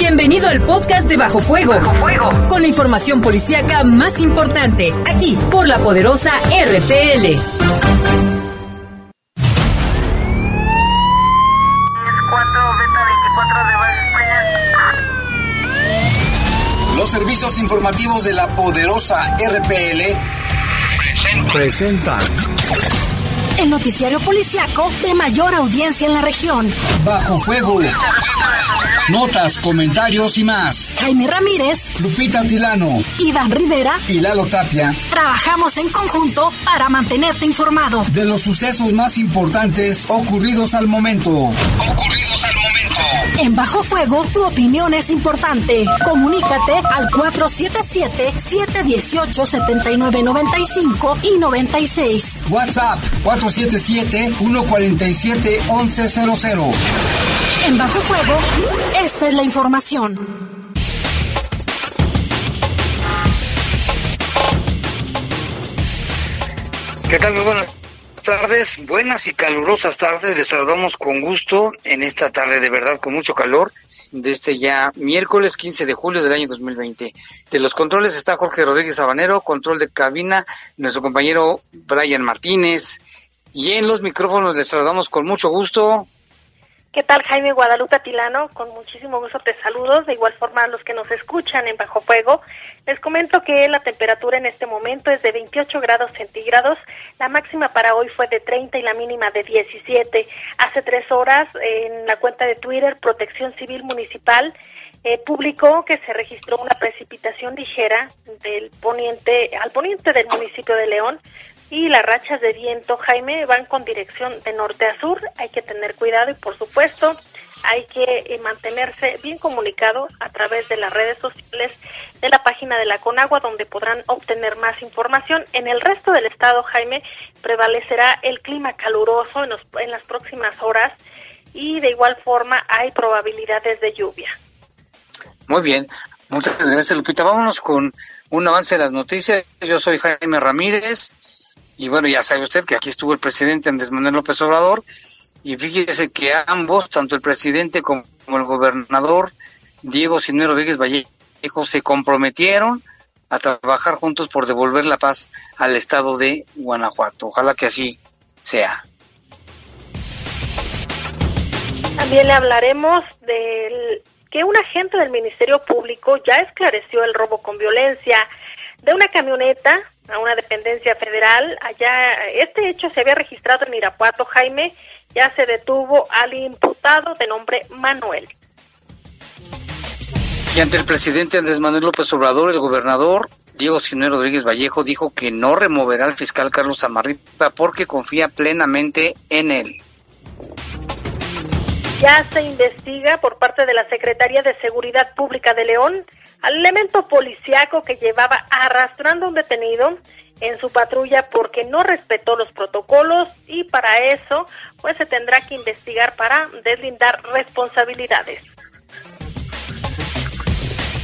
Bienvenido al podcast de Bajo Fuego. Bajo Fuego. Con la información policíaca más importante, aquí por la poderosa RPL. Los servicios informativos de la poderosa RPL presentan el noticiario policiaco de mayor audiencia en la región. Bajo fuego. Notas, comentarios y más. Jaime Ramírez, Lupita Tilano, Iván Rivera y Lalo Tapia. Trabajamos en conjunto para mantenerte informado de los sucesos más importantes ocurridos al momento. Ocurridos al momento. En Bajo Fuego, tu opinión es importante. Comunícate al 477-718-7995 y 96. WhatsApp 477-147-1100. En Bajo Fuego, esta es la información. ¿Qué tal? Muy buenas tardes, buenas y calurosas tardes. Les saludamos con gusto en esta tarde de verdad con mucho calor de este ya miércoles 15 de julio del año 2020. De los controles está Jorge Rodríguez Sabanero, control de cabina, nuestro compañero Brian Martínez. Y en los micrófonos les saludamos con mucho gusto ¿Qué tal, Jaime Guadalupe Atilano? Con muchísimo gusto te saludo. De igual forma, a los que nos escuchan en Bajo Fuego, les comento que la temperatura en este momento es de 28 grados centígrados. La máxima para hoy fue de 30 y la mínima de 17. Hace tres horas, en la cuenta de Twitter, Protección Civil Municipal eh, publicó que se registró una precipitación ligera del poniente al poniente del municipio de León y las rachas de viento, Jaime, van con dirección de norte a sur. Hay que tener cuidado y, por supuesto, hay que eh, mantenerse bien comunicado a través de las redes sociales de la página de la Conagua, donde podrán obtener más información. En el resto del estado, Jaime, prevalecerá el clima caluroso en, en las próximas horas y, de igual forma, hay probabilidades de lluvia. Muy bien. Muchas gracias, Lupita. Vámonos con un avance de las noticias. Yo soy Jaime Ramírez y bueno, ya sabe usted que aquí estuvo el presidente Andrés Manuel López Obrador y fíjese que ambos, tanto el presidente como el gobernador Diego Sinero Rodríguez Vallejo, se comprometieron a trabajar juntos por devolver la paz al estado de Guanajuato. Ojalá que así sea. También le hablaremos del que un agente del Ministerio Público ya esclareció el robo con violencia de una camioneta a una dependencia federal. Allá, este hecho se había registrado en Irapuato, Jaime, ya se detuvo al imputado de nombre Manuel. Y ante el presidente Andrés Manuel López Obrador, el gobernador Diego Sinero Rodríguez Vallejo dijo que no removerá al fiscal Carlos Amarripa porque confía plenamente en él. Ya se investiga por parte de la Secretaría de Seguridad Pública de León al elemento policiaco que llevaba arrastrando a un detenido en su patrulla porque no respetó los protocolos y para eso pues se tendrá que investigar para deslindar responsabilidades.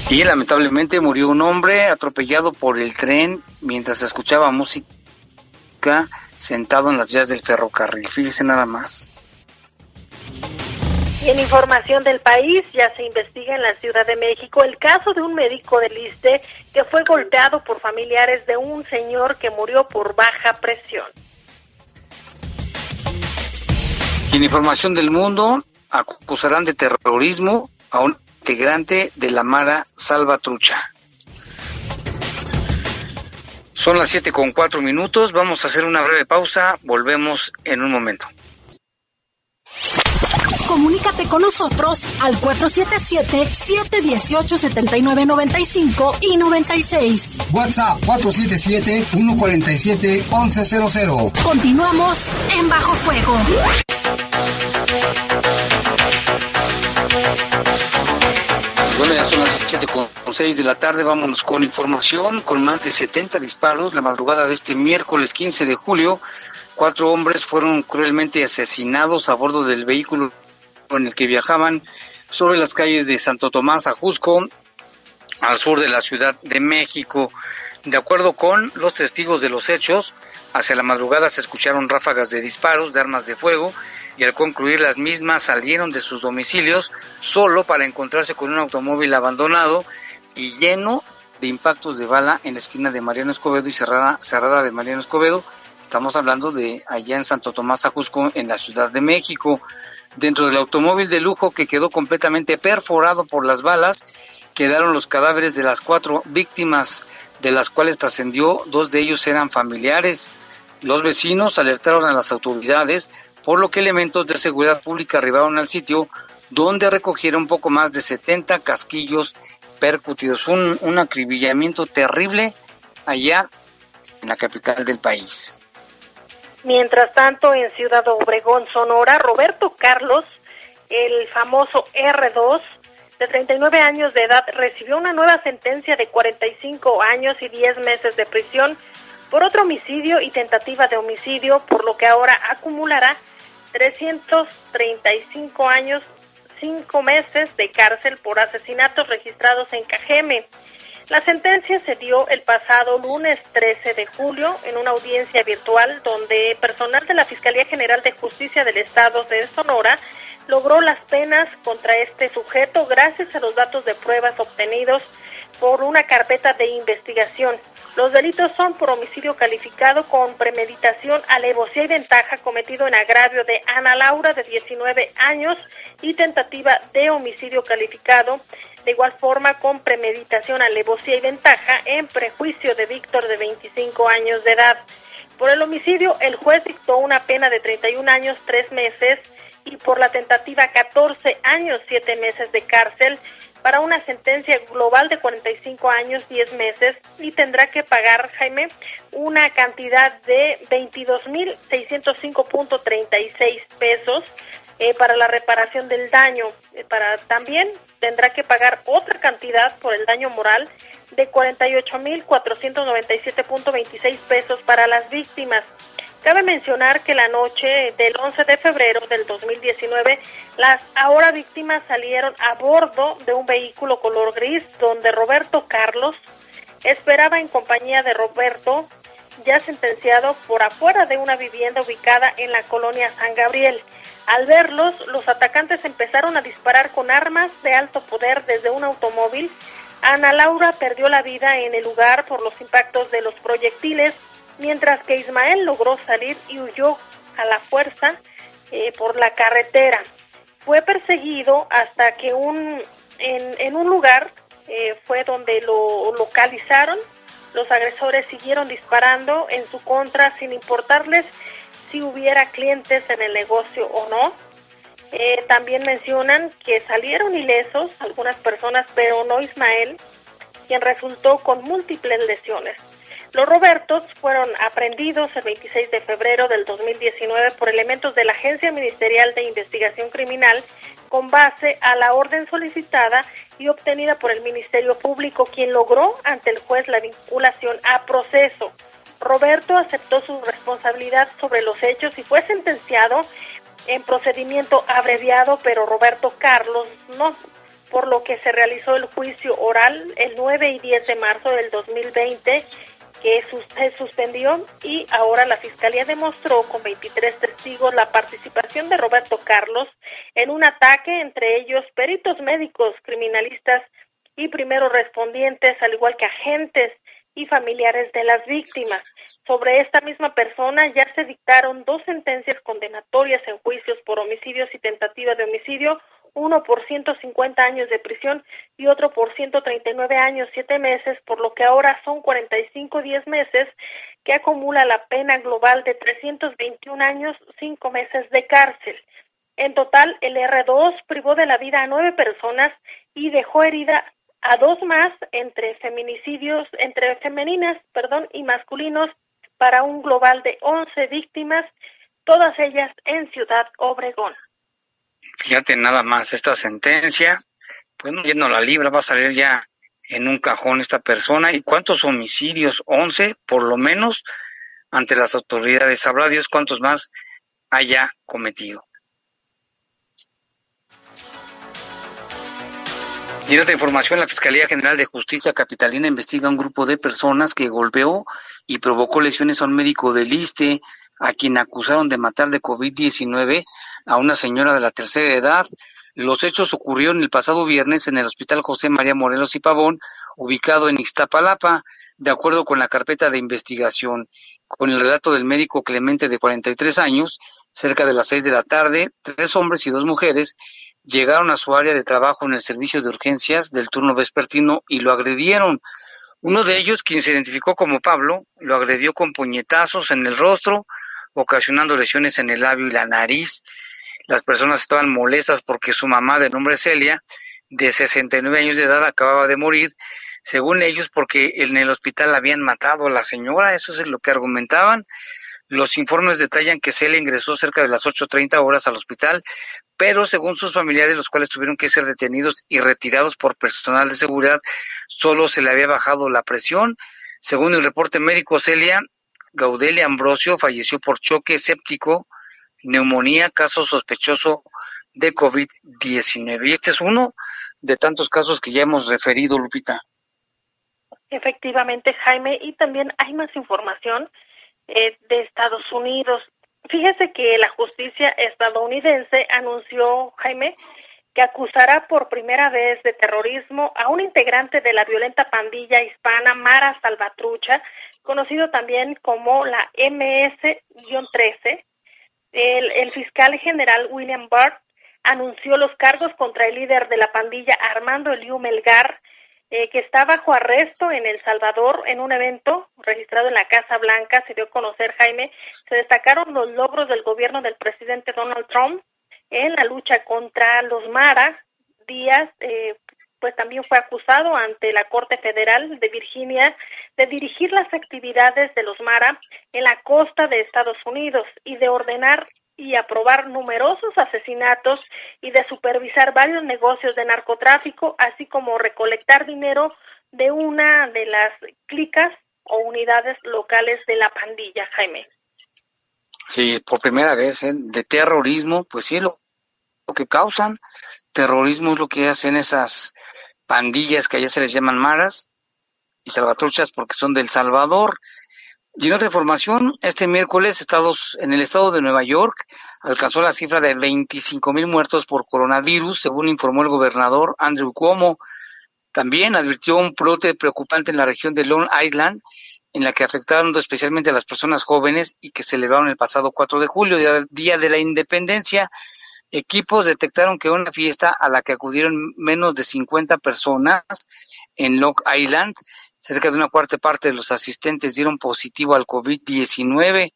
Y lamentablemente murió un hombre atropellado por el tren mientras escuchaba música sentado en las vías del ferrocarril. Fíjese nada más. Y en información del país, ya se investiga en la Ciudad de México el caso de un médico del ISTE que fue golpeado por familiares de un señor que murió por baja presión. Y en información del mundo, acusarán de terrorismo a un integrante de la Mara Salvatrucha. Son las siete con cuatro minutos, vamos a hacer una breve pausa, volvemos en un momento. Comunícate con nosotros al 477-718-7995 y 96. WhatsApp 477-147-1100. Continuamos en Bajo Fuego. Bueno, ya son las 7 con 6 de la tarde. Vámonos con información. Con más de 70 disparos, la madrugada de este miércoles 15 de julio, cuatro hombres fueron cruelmente asesinados a bordo del vehículo en el que viajaban sobre las calles de Santo Tomás a Jusco, al sur de la Ciudad de México. De acuerdo con los testigos de los hechos, hacia la madrugada se escucharon ráfagas de disparos de armas de fuego y al concluir las mismas salieron de sus domicilios solo para encontrarse con un automóvil abandonado y lleno de impactos de bala en la esquina de Mariano Escobedo y cerrada, cerrada de Mariano Escobedo. Estamos hablando de allá en Santo Tomás Ajusco, en la Ciudad de México. Dentro del automóvil de lujo que quedó completamente perforado por las balas, quedaron los cadáveres de las cuatro víctimas, de las cuales trascendió, dos de ellos eran familiares. Los vecinos alertaron a las autoridades, por lo que elementos de seguridad pública arribaron al sitio, donde recogieron poco más de 70 casquillos percutidos. Un, un acribillamiento terrible allá en la capital del país. Mientras tanto, en Ciudad Obregón, Sonora, Roberto Carlos, el famoso R2, de 39 años de edad, recibió una nueva sentencia de 45 años y 10 meses de prisión por otro homicidio y tentativa de homicidio, por lo que ahora acumulará 335 años, 5 meses de cárcel por asesinatos registrados en Cajeme. La sentencia se dio el pasado lunes 13 de julio en una audiencia virtual donde personal de la Fiscalía General de Justicia del Estado de Sonora logró las penas contra este sujeto gracias a los datos de pruebas obtenidos por una carpeta de investigación. Los delitos son por homicidio calificado con premeditación, alevosía y ventaja cometido en agravio de Ana Laura de 19 años y tentativa de homicidio calificado, de igual forma con premeditación, alevosía y ventaja en prejuicio de Víctor de 25 años de edad. Por el homicidio, el juez dictó una pena de 31 años, 3 meses y por la tentativa 14 años, 7 meses de cárcel para una sentencia global de 45 años, 10 meses y tendrá que pagar, Jaime, una cantidad de 22.605.36 pesos eh, para la reparación del daño. Eh, para También tendrá que pagar otra cantidad por el daño moral de 48.497.26 pesos para las víctimas. Cabe mencionar que la noche del 11 de febrero del 2019, las ahora víctimas salieron a bordo de un vehículo color gris donde Roberto Carlos esperaba en compañía de Roberto, ya sentenciado por afuera de una vivienda ubicada en la colonia San Gabriel. Al verlos, los atacantes empezaron a disparar con armas de alto poder desde un automóvil. Ana Laura perdió la vida en el lugar por los impactos de los proyectiles mientras que Ismael logró salir y huyó a la fuerza eh, por la carretera. Fue perseguido hasta que un, en, un lugar eh, fue donde lo localizaron. Los agresores siguieron disparando en su contra sin importarles si hubiera clientes en el negocio o no. Eh, también mencionan que salieron ilesos algunas personas, pero no Ismael, quien resultó con múltiples lesiones. Los Robertos fueron aprendidos el 26 de febrero del 2019 por elementos de la Agencia Ministerial de Investigación Criminal con base a la orden solicitada y obtenida por el Ministerio Público, quien logró ante el juez la vinculación a proceso. Roberto aceptó su responsabilidad sobre los hechos y fue sentenciado en procedimiento abreviado, pero Roberto Carlos no, por lo que se realizó el juicio oral el 9 y 10 de marzo del 2020 que se suspendió y ahora la Fiscalía demostró con 23 testigos la participación de Roberto Carlos en un ataque, entre ellos peritos médicos, criminalistas y primeros respondientes, al igual que agentes y familiares de las víctimas. Sobre esta misma persona ya se dictaron dos sentencias condenatorias en juicios por homicidios y tentativa de homicidio, uno por 150 años de prisión y otro por 139 años, 7 meses, por lo que ahora son 45 10 meses, que acumula la pena global de 321 años, 5 meses de cárcel. En total, el R2 privó de la vida a nueve personas y dejó herida a dos más entre feminicidios, entre femeninas, perdón, y masculinos para un global de 11 víctimas, todas ellas en Ciudad Obregón. Fíjate nada más esta sentencia, pues no yendo la libra, va a salir ya en un cajón esta persona. ¿Y cuántos homicidios? 11, por lo menos, ante las autoridades. Sabrá Dios cuántos más haya cometido. Y otra información, la Fiscalía General de Justicia Capitalina investiga un grupo de personas que golpeó y provocó lesiones a un médico del ISTE, a quien acusaron de matar de COVID-19 a una señora de la tercera edad. Los hechos ocurrieron el pasado viernes en el Hospital José María Morelos y Pavón, ubicado en Ixtapalapa, de acuerdo con la carpeta de investigación. Con el relato del médico Clemente de 43 años, cerca de las seis de la tarde, tres hombres y dos mujeres llegaron a su área de trabajo en el servicio de urgencias del turno vespertino y lo agredieron. Uno de ellos, quien se identificó como Pablo, lo agredió con puñetazos en el rostro, ocasionando lesiones en el labio y la nariz. Las personas estaban molestas porque su mamá, de nombre Celia, de 69 años de edad, acababa de morir, según ellos, porque en el hospital habían matado a la señora, eso es lo que argumentaban. Los informes detallan que Celia ingresó cerca de las 8.30 horas al hospital, pero según sus familiares, los cuales tuvieron que ser detenidos y retirados por personal de seguridad, solo se le había bajado la presión. Según el reporte médico, Celia Gaudelia Ambrosio falleció por choque séptico, neumonía, caso sospechoso de COVID-19. Y este es uno de tantos casos que ya hemos referido, Lupita. Efectivamente, Jaime, y también hay más información eh, de Estados Unidos. Fíjese que la justicia estadounidense anunció, Jaime, que acusará por primera vez de terrorismo a un integrante de la violenta pandilla hispana Mara Salvatrucha, conocido también como la MS-13. El, el fiscal general William Barr anunció los cargos contra el líder de la pandilla Armando Eliu Melgar, eh, que está bajo arresto en El Salvador en un evento registrado en la Casa Blanca, se dio a conocer, Jaime, se destacaron los logros del gobierno del presidente Donald Trump en la lucha contra los Mara. Díaz, eh, pues también fue acusado ante la Corte Federal de Virginia de dirigir las actividades de los Mara en la costa de Estados Unidos y de ordenar y aprobar numerosos asesinatos y de supervisar varios negocios de narcotráfico, así como recolectar dinero de una de las clicas o unidades locales de la pandilla, Jaime. Sí, por primera vez, ¿eh? de terrorismo, pues sí, lo, lo que causan terrorismo es lo que hacen esas pandillas que allá se les llaman maras y salvatruchas porque son del Salvador y en otra información, este miércoles Estados, en el estado de Nueva York alcanzó la cifra de 25 mil muertos por coronavirus, según informó el gobernador Andrew Cuomo. También advirtió un brote preocupante en la región de Long Island, en la que afectaron especialmente a las personas jóvenes y que celebraron el pasado 4 de julio, Día de la Independencia. Equipos detectaron que una fiesta a la que acudieron menos de 50 personas en Long Island Cerca de una cuarta parte de los asistentes dieron positivo al COVID-19.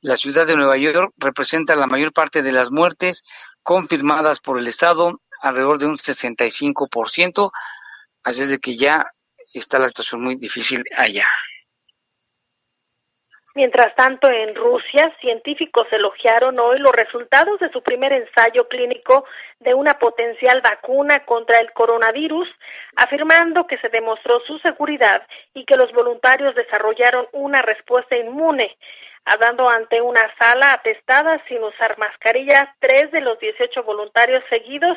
La ciudad de Nueva York representa la mayor parte de las muertes confirmadas por el Estado, alrededor de un 65%, así es de que ya está la situación muy difícil allá. Mientras tanto, en Rusia, científicos elogiaron hoy los resultados de su primer ensayo clínico de una potencial vacuna contra el coronavirus, afirmando que se demostró su seguridad y que los voluntarios desarrollaron una respuesta inmune. Hablando ante una sala atestada sin usar mascarilla, tres de los 18 voluntarios seguidos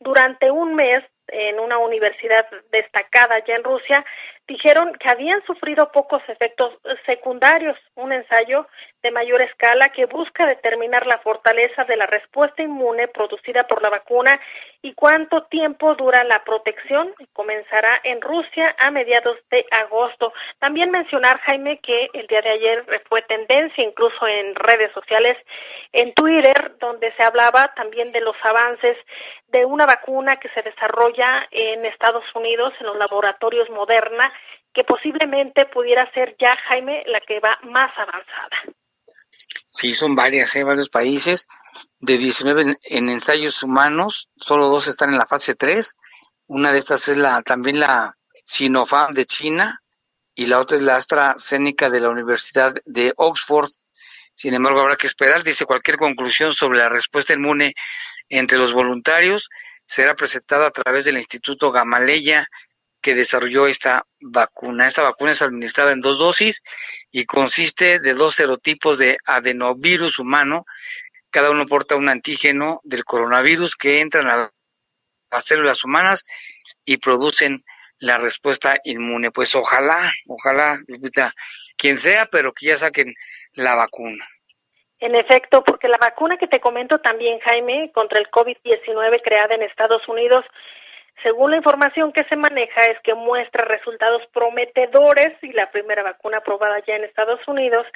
durante un mes en una universidad destacada ya en Rusia dijeron que habían sufrido pocos efectos secundarios, un ensayo de mayor escala que busca determinar la fortaleza de la respuesta inmune producida por la vacuna y cuánto tiempo dura la protección. Comenzará en Rusia a mediados de agosto. También mencionar, Jaime, que el día de ayer fue tendencia incluso en redes sociales, en Twitter, donde se hablaba también de los avances de una vacuna que se desarrolla en Estados Unidos en los laboratorios Moderna que posiblemente pudiera ser ya, Jaime, la que va más avanzada. Sí, son varias, ¿eh? varios países. De 19 en, ensayos humanos, solo dos están en la fase 3. Una de estas es la también la Sinopharm de China y la otra es la AstraZeneca de la Universidad de Oxford. Sin embargo, habrá que esperar. Dice cualquier conclusión sobre la respuesta inmune entre los voluntarios será presentada a través del Instituto Gamaleya que desarrolló esta vacuna. Esta vacuna es administrada en dos dosis y consiste de dos serotipos de adenovirus humano. Cada uno porta un antígeno del coronavirus que entran a las células humanas y producen la respuesta inmune. Pues ojalá, ojalá, quien sea, pero que ya saquen la vacuna. En efecto, porque la vacuna que te comento también, Jaime, contra el COVID-19 creada en Estados Unidos, según la información que se maneja, es que muestra resultados prometedores y la primera vacuna aprobada ya en Estados Unidos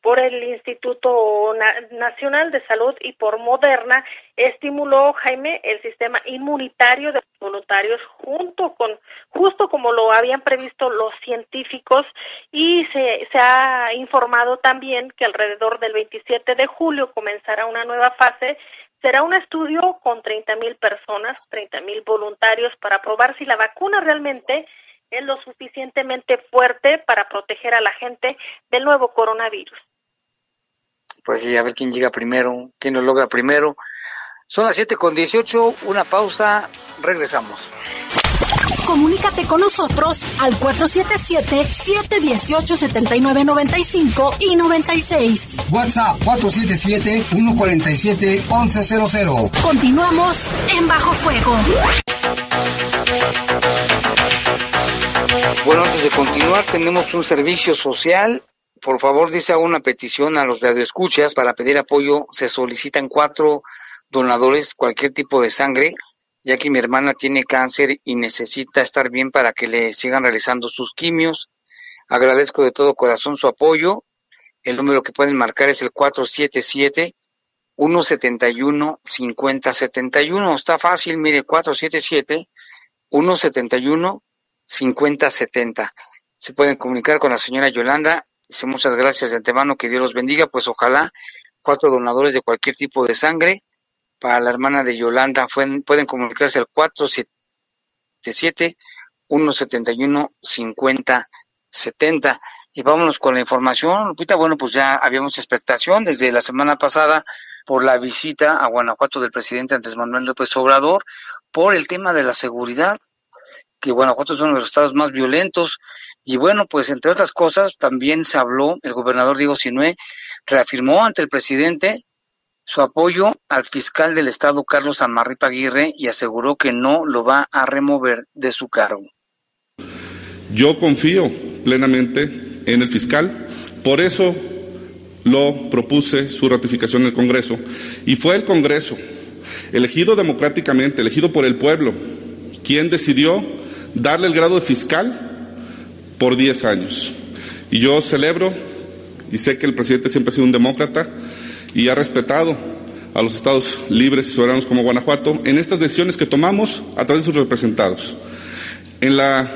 por el Instituto Nacional de Salud y por Moderna estimuló, Jaime, el sistema inmunitario de los voluntarios junto con, justo como lo habían previsto los científicos. Y se, se ha informado también que alrededor del 27 de julio comenzará una nueva fase Será un estudio con 30.000 personas, 30.000 voluntarios para probar si la vacuna realmente es lo suficientemente fuerte para proteger a la gente del nuevo coronavirus. Pues sí, a ver quién llega primero, quién lo logra primero. Son las 7 con 18, una pausa, regresamos. Comunícate con nosotros al 477-718-7995 y 96. WhatsApp 477-147-1100. Continuamos en Bajo Fuego. Bueno, antes de continuar, tenemos un servicio social. Por favor, dice hago una petición a los radioescuchas para pedir apoyo. Se solicitan cuatro donadores, cualquier tipo de sangre ya que mi hermana tiene cáncer y necesita estar bien para que le sigan realizando sus quimios. Agradezco de todo corazón su apoyo. El número que pueden marcar es el 477 171 5071. Está fácil, mire, 477 171 5070. Se pueden comunicar con la señora Yolanda. Dice muchas gracias de antemano, que Dios los bendiga. Pues ojalá cuatro donadores de cualquier tipo de sangre para la hermana de Yolanda. pueden comunicarse al 477-171-5070. Y vámonos con la información. Lupita, bueno, pues ya habíamos expectación desde la semana pasada por la visita a Guanajuato del presidente Andrés Manuel López Obrador por el tema de la seguridad, que Guanajuato es uno de los estados más violentos. Y bueno, pues entre otras cosas, también se habló, el gobernador Diego Sinué reafirmó ante el presidente su apoyo al fiscal del Estado Carlos Amarripa Aguirre y aseguró que no lo va a remover de su cargo. Yo confío plenamente en el fiscal, por eso lo propuse su ratificación en el Congreso y fue el Congreso, elegido democráticamente, elegido por el pueblo, quien decidió darle el grado de fiscal por 10 años. Y yo celebro y sé que el presidente siempre ha sido un demócrata y ha respetado a los estados libres y soberanos como Guanajuato en estas decisiones que tomamos a través de sus representados. En la,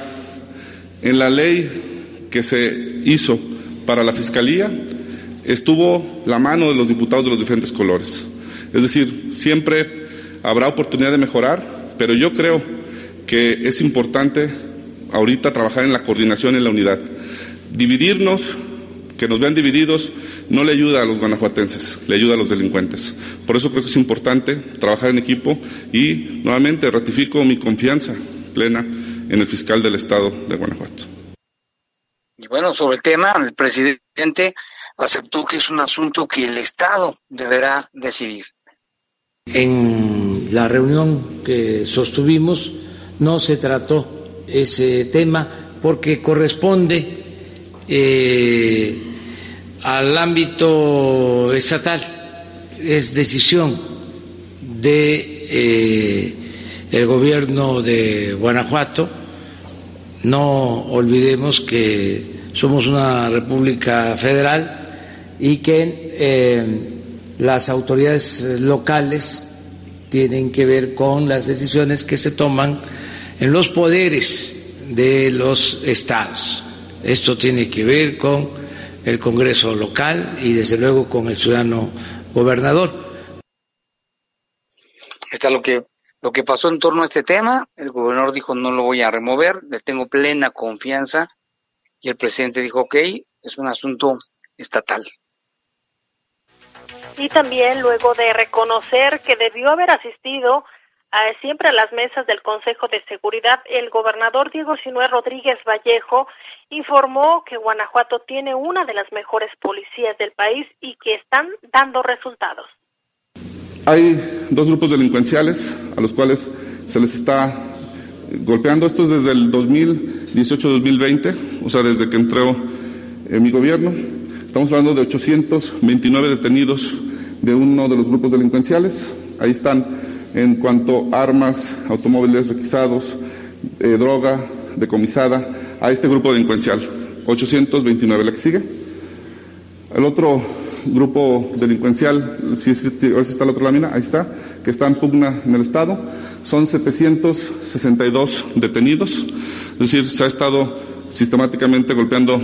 en la ley que se hizo para la Fiscalía estuvo la mano de los diputados de los diferentes colores. Es decir, siempre habrá oportunidad de mejorar, pero yo creo que es importante ahorita trabajar en la coordinación y en la unidad. Dividirnos que nos vean divididos no le ayuda a los guanajuatenses, le ayuda a los delincuentes. Por eso creo que es importante trabajar en equipo y nuevamente ratifico mi confianza plena en el fiscal del Estado de Guanajuato. Y bueno, sobre el tema, el presidente aceptó que es un asunto que el Estado deberá decidir. En la reunión que sostuvimos no se trató ese tema porque corresponde eh, al ámbito estatal es decisión de eh, el gobierno de Guanajuato. No olvidemos que somos una república federal y que eh, las autoridades locales tienen que ver con las decisiones que se toman en los poderes de los estados. Esto tiene que ver con el Congreso local y desde luego con el ciudadano gobernador. Está lo que lo que pasó en torno a este tema, el gobernador dijo no lo voy a remover, le tengo plena confianza y el presidente dijo ok, es un asunto estatal. Y también luego de reconocer que debió haber asistido siempre a las mesas del Consejo de Seguridad, el gobernador Diego Sinué Rodríguez Vallejo informó que Guanajuato tiene una de las mejores policías del país y que están dando resultados. Hay dos grupos delincuenciales a los cuales se les está golpeando. Esto es desde el 2018-2020, o sea, desde que entró en mi gobierno. Estamos hablando de 829 detenidos de uno de los grupos delincuenciales. Ahí están en cuanto a armas, automóviles requisados, eh, droga decomisada a este grupo delincuencial. 829. ¿La que sigue? El otro grupo delincuencial, si, si, está la otra lámina, ahí está, que está en pugna en el Estado, son 762 detenidos, es decir, se ha estado sistemáticamente golpeando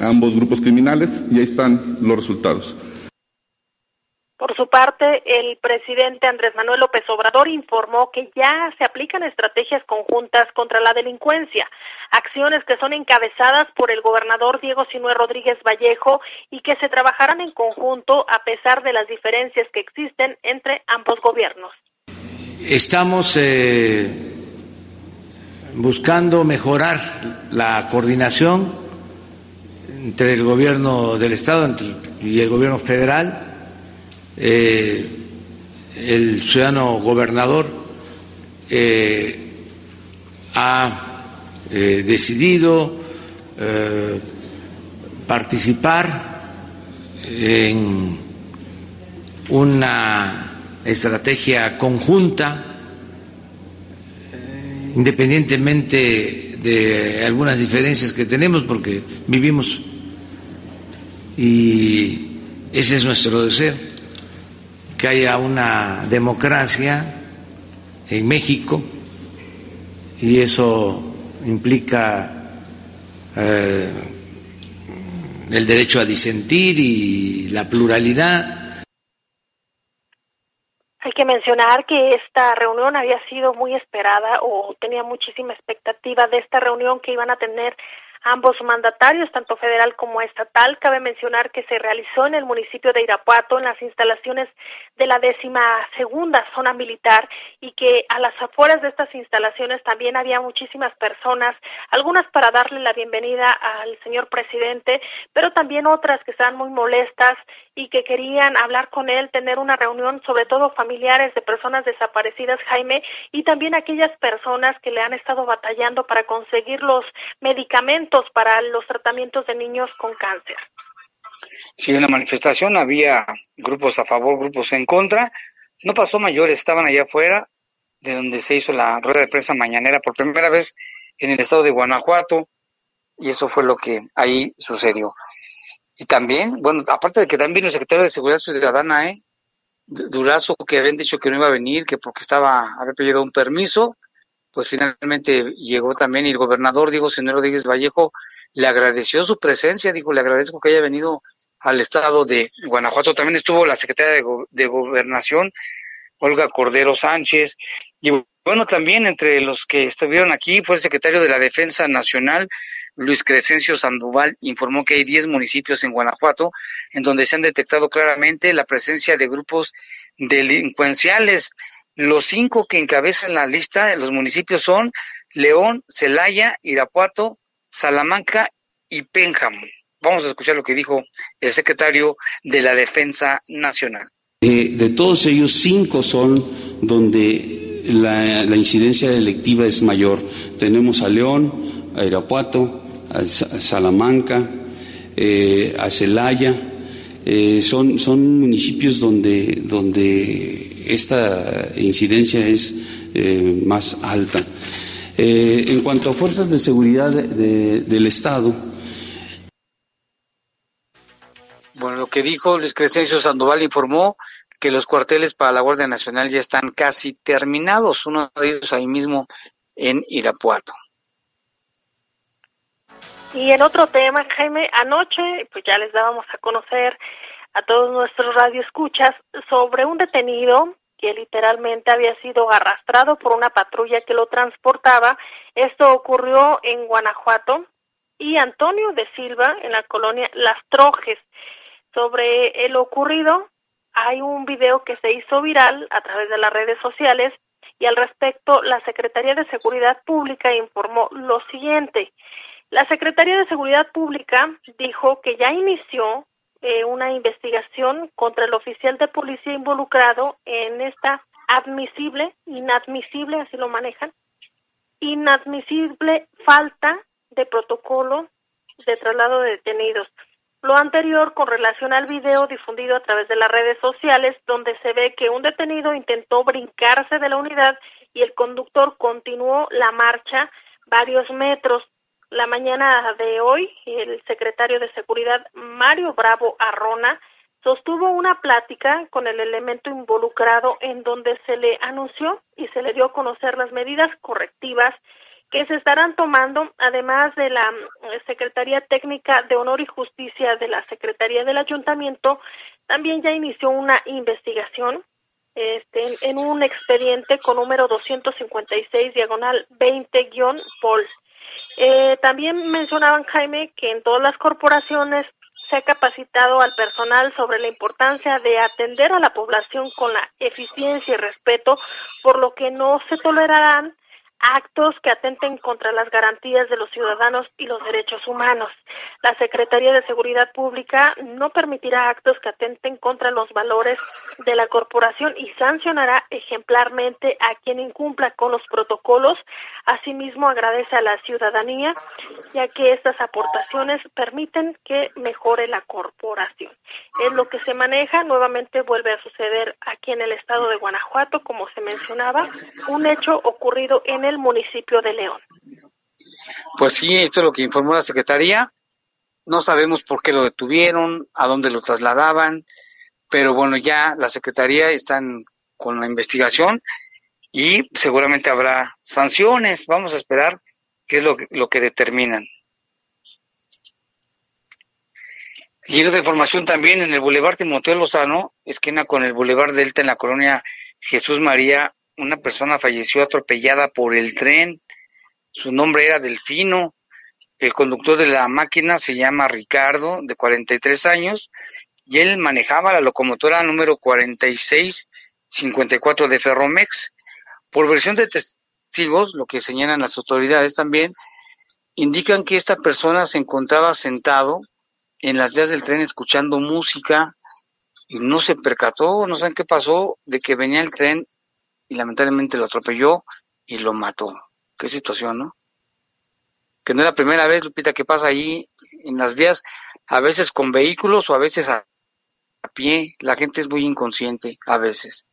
a ambos grupos criminales y ahí están los resultados. Por su parte, el presidente Andrés Manuel López Obrador informó que ya se aplican estrategias conjuntas contra la delincuencia, acciones que son encabezadas por el gobernador Diego Sinue Rodríguez Vallejo y que se trabajarán en conjunto a pesar de las diferencias que existen entre ambos gobiernos. Estamos eh, buscando mejorar la coordinación entre el gobierno del Estado y el gobierno federal eh, el ciudadano gobernador eh, ha eh, decidido participar en una estrategia conjunta, independientemente de algunas diferencias que tenemos, porque vivimos y ese es nuestro deseo que haya una democracia en México y eso implica eh, el derecho a disentir y la pluralidad. Hay que mencionar que esta reunión había sido muy esperada o tenía muchísima expectativa de esta reunión que iban a tener ambos mandatarios, tanto federal como estatal. Cabe mencionar que se realizó en el municipio de Irapuato, en las instalaciones de la décima segunda zona militar, y que a las afueras de estas instalaciones también había muchísimas personas, algunas para darle la bienvenida al señor presidente, pero también otras que estaban muy molestas y que querían hablar con él, tener una reunión, sobre todo familiares de personas desaparecidas, Jaime, y también aquellas personas que le han estado batallando para conseguir los medicamentos para los tratamientos de niños con cáncer. Sí, en la manifestación había grupos a favor, grupos en contra. No pasó mayores, estaban allá afuera, de donde se hizo la rueda de prensa mañanera por primera vez en el estado de Guanajuato, y eso fue lo que ahí sucedió. Y también, bueno, aparte de que también vino el secretario de Seguridad Ciudadana, ¿eh? Durazo, que habían dicho que no iba a venir, que porque estaba, había pedido un permiso, pues finalmente llegó también y el gobernador Diego Señor Rodríguez Vallejo le agradeció su presencia, dijo, le agradezco que haya venido al estado de Guanajuato. También estuvo la secretaria de, de Gobernación, Olga Cordero Sánchez, y bueno, también entre los que estuvieron aquí fue el secretario de la Defensa Nacional, Luis Crescencio Sandoval informó que hay 10 municipios en Guanajuato en donde se han detectado claramente la presencia de grupos delincuenciales. Los cinco que encabezan la lista de los municipios son León, Celaya, Irapuato, Salamanca y Pénjamo. Vamos a escuchar lo que dijo el secretario de la Defensa Nacional. Eh, de todos ellos, cinco son donde la, la incidencia delictiva es mayor. Tenemos a León, a Irapuato, a Salamanca, eh, a Celaya. Eh, son, son municipios donde, donde esta incidencia es eh, más alta. en cuanto a fuerzas de seguridad del Estado, bueno, lo que dijo Luis Crescencio Sandoval informó que los cuarteles para la Guardia Nacional ya están casi terminados, uno de ellos ahí mismo en Irapuato. Y en otro tema, Jaime, anoche pues ya les dábamos a conocer a todos nuestros radioescuchas sobre un detenido que literalmente había sido arrastrado por una patrulla que lo transportaba. Esto ocurrió en Guanajuato y Antonio de Silva en la colonia Las Trojes. Sobre el ocurrido hay un video que se hizo viral a través de las redes sociales y al respecto la Secretaría de Seguridad Pública informó lo siguiente. La Secretaría de Seguridad Pública dijo que ya inició eh, una investigación contra el oficial de policía involucrado en esta admisible, inadmisible, así lo manejan, inadmisible falta de protocolo de traslado de detenidos. Lo anterior con relación al video difundido a través de las redes sociales, donde se ve que un detenido intentó brincarse de la unidad y el conductor continuó la marcha varios metros. La mañana de hoy, el secretario de Seguridad, Mario Bravo Arrona, sostuvo una plática con el elemento involucrado en donde se le anunció y se le dio a conocer las medidas correctivas que se estarán tomando, además de la eh, Secretaría Técnica de Honor y Justicia de la Secretaría del Ayuntamiento, también ya inició una investigación este, en un expediente con número 256 diagonal 20-POL. Eh, también mencionaban, Jaime, que en todas las corporaciones se ha capacitado al personal sobre la importancia de atender a la población con la eficiencia y respeto, por lo que no se tolerarán actos que atenten contra las garantías de los ciudadanos y los derechos humanos. La Secretaría de Seguridad Pública no permitirá actos que atenten contra los valores de la corporación y sancionará ejemplarmente a quien incumpla con los protocolos. Asimismo, agradece a la ciudadanía, ya que estas aportaciones permiten que mejore la corporación. Es lo que se maneja. Nuevamente vuelve a suceder aquí en el estado de Guanajuato, como se mencionaba, un hecho ocurrido en el municipio de León. Pues sí, esto es lo que informó la Secretaría. No sabemos por qué lo detuvieron, a dónde lo trasladaban, pero bueno, ya la Secretaría está con la investigación y seguramente habrá sanciones. Vamos a esperar qué es lo, lo que determinan. Y otra información también en el Boulevard Timoteo Lozano, esquina con el Boulevard Delta en la colonia Jesús María, una persona falleció atropellada por el tren. Su nombre era Delfino. El conductor de la máquina se llama Ricardo, de 43 años, y él manejaba la locomotora número 4654 de Ferromex. Por versión de testigos, lo que señalan las autoridades también, indican que esta persona se encontraba sentado en las vías del tren escuchando música y no se percató, no saben qué pasó, de que venía el tren y lamentablemente lo atropelló y lo mató. Qué situación, ¿no? Que no es la primera vez, Lupita, que pasa ahí en las vías, a veces con vehículos o a veces a, pie. La gente es muy inconsciente a veces.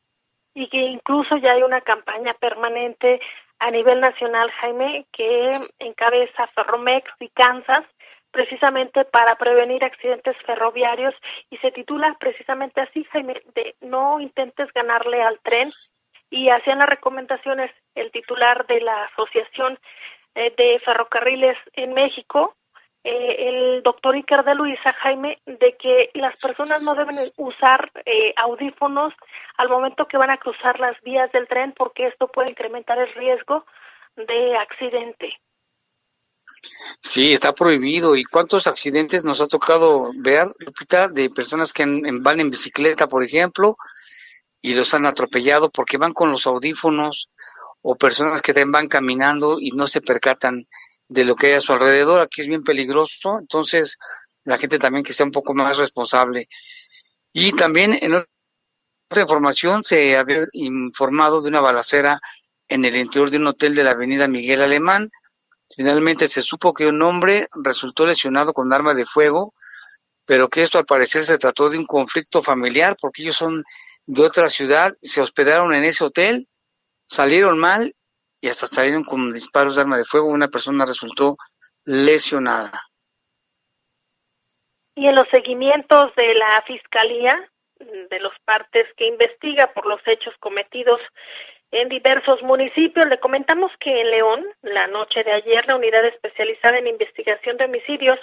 Y que incluso ya hay una campaña permanente a nivel nacional, Jaime, que encabeza Ferromex y Kansas, precisamente para prevenir accidentes ferroviarios y se titula precisamente así, Jaime, de no intentes ganarle al tren y hacían las recomendaciones el titular de la Asociación eh, de Ferrocarriles en México, eh, el doctor Iker de Luisa Jaime, de que las personas no deben usar eh, audífonos al momento que van a cruzar las vías del tren porque esto puede incrementar el riesgo de accidente. Sí, está prohibido. ¿Y cuántos accidentes nos ha tocado ver, Lupita, de personas que van en bicicleta, por ejemplo, y los han atropellado porque van con los audífonos o personas que van caminando y no se percatan de lo que hay a su alrededor. Aquí es bien peligroso, entonces la gente también que sea un poco más responsable. Y también en otra información se había informado de una balacera en el interior de un hotel de la avenida Miguel Alemán. Finalmente se supo que un hombre resultó lesionado con arma de fuego, pero que esto al parecer se trató de un conflicto familiar porque ellos son de otra ciudad, se hospedaron en ese hotel, salieron mal y hasta salieron con disparos de arma de fuego. Una persona resultó lesionada. Y en los seguimientos de la Fiscalía, de los partes que investiga por los hechos cometidos en diversos municipios, le comentamos que en León, la noche de ayer, la unidad especializada en investigación de homicidios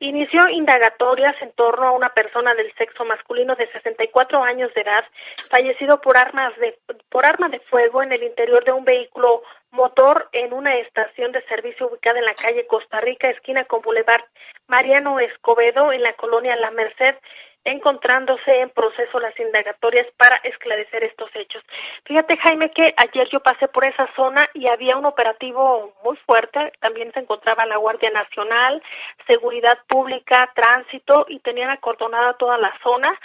inició indagatorias en torno a una persona del sexo masculino de 64 años de edad fallecido por armas de por arma de fuego en el interior de un vehículo motor en una estación de servicio ubicada en la calle Costa Rica esquina con Boulevard Mariano Escobedo en la colonia La Merced encontrándose en proceso las indagatorias para esclarecer estos hechos. Fíjate, Jaime, que ayer yo pasé por esa zona y había un operativo muy fuerte. También se encontraba la Guardia Nacional, Seguridad Pública, Tránsito y tenían acordonada toda la zona.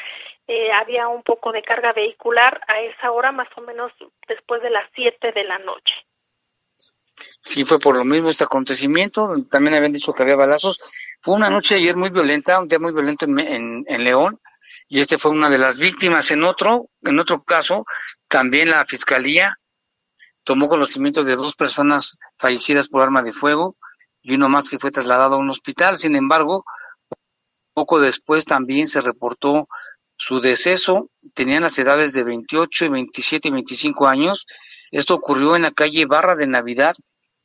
Eh, había un poco de carga vehicular a esa hora, más o menos después de las 7 de la noche. Sí, fue por lo mismo este acontecimiento. También habían dicho que había balazos, Fue una noche ayer muy violenta, un día muy violento en, en, León, y este fue una de las víctimas. En otro, en otro caso, también la fiscalía tomó conocimiento de dos personas fallecidas por arma de fuego y uno más que fue trasladado a un hospital. Sin embargo, poco después también se reportó su deceso. Tenían las edades de 28, 27 y 25 años. Esto ocurrió en la calle Barra de Navidad,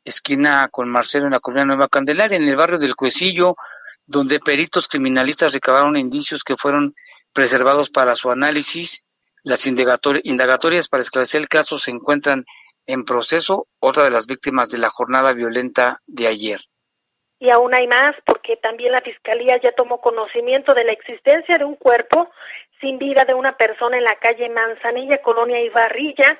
esquina con Marcelo en la colonia Nueva Candelaria, en el barrio del Cuecillo, donde peritos criminalistas recabaron indicios que fueron preservados para su análisis. Las indagatorias para esclarecer el caso se encuentran en proceso, otra de las víctimas de la jornada violenta de ayer. Y aún hay más, porque también la Fiscalía ya tomó conocimiento de la existencia de un cuerpo sin vida de una persona en la calle Manzanilla, Colonia Ibarrilla,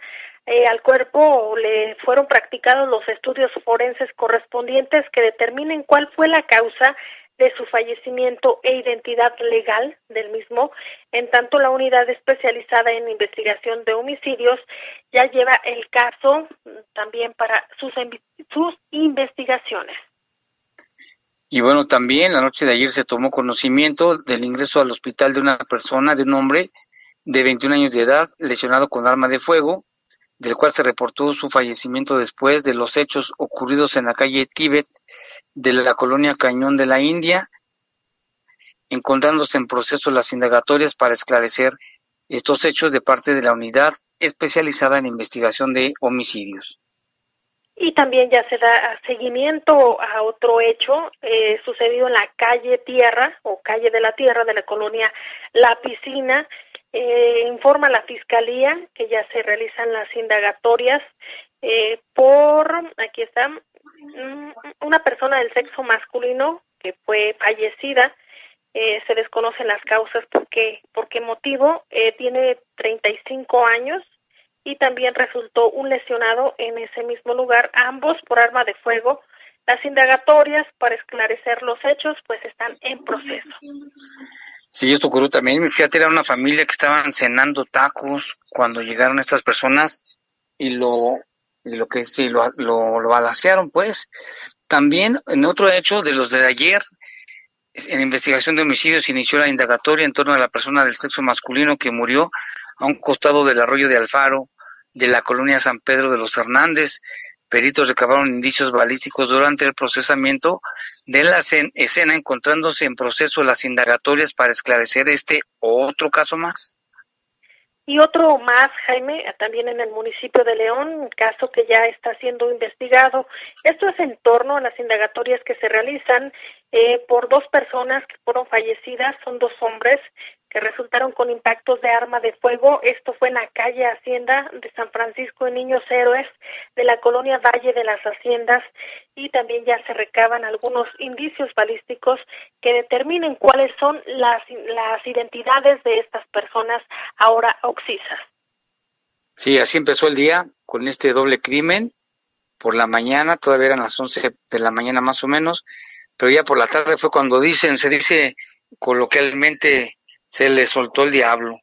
eh, al cuerpo le fueron practicados los estudios forenses correspondientes que determinen cuál fue la causa de su fallecimiento e identidad legal del mismo, en tanto la unidad especializada en investigación de homicidios ya lleva el caso también para sus, sus investigaciones. Y bueno, también la noche de ayer se tomó conocimiento del ingreso al hospital de una persona, de un hombre de 21 años de edad, lesionado con arma de fuego, del cual se reportó su fallecimiento después de los hechos ocurridos en la calle Tíbet de la colonia Cañón de la India, encontrándose en proceso las indagatorias para esclarecer estos hechos de parte de la unidad especializada en investigación de homicidios. Y también ya se da seguimiento a otro hecho eh, sucedido en la calle Tierra o calle de la Tierra de la colonia La Piscina, eh, informa la Fiscalía que ya se realizan las indagatorias eh, por, aquí está, mm, una persona del sexo masculino que fue fallecida. Eh, se desconocen las causas por qué, por qué motivo. Eh, tiene 35 años y también resultó un lesionado en ese mismo lugar, ambos por arma de fuego. Las indagatorias para esclarecer los hechos pues están en proceso. Sí, esto ocurrió también. Fíjate, era una familia que estaban cenando tacos cuando llegaron estas personas y lo, y lo que sí, lo, lo, lo pues. También, en otro hecho de los de ayer, en investigación de homicidios, inició la indagatoria en torno a la persona del sexo masculino que murió a un costado del arroyo de Alfaro, de la colonia San Pedro de los Hernández. Peritos recabaron indicios balísticos durante el procesamiento de la escena, encontrándose en proceso las indagatorias para esclarecer este otro caso más. Y otro más, Jaime, también en el municipio de León, caso que ya está siendo investigado. Esto es en torno a las indagatorias que se realizan eh, por dos personas que fueron fallecidas, son dos hombres que resultaron con impactos de arma de fuego. Esto fue en la calle Hacienda de San Francisco de Niños Héroes de la colonia Valle de las Haciendas y también ya se recaban algunos indicios balísticos que determinen cuáles son las, las identidades de estas personas ahora oxisas. Sí, así empezó el día con este doble crimen. Por la mañana, todavía eran las 11 de la mañana más o menos, pero ya por la tarde fue cuando dicen, se dice coloquialmente, se le soltó el diablo.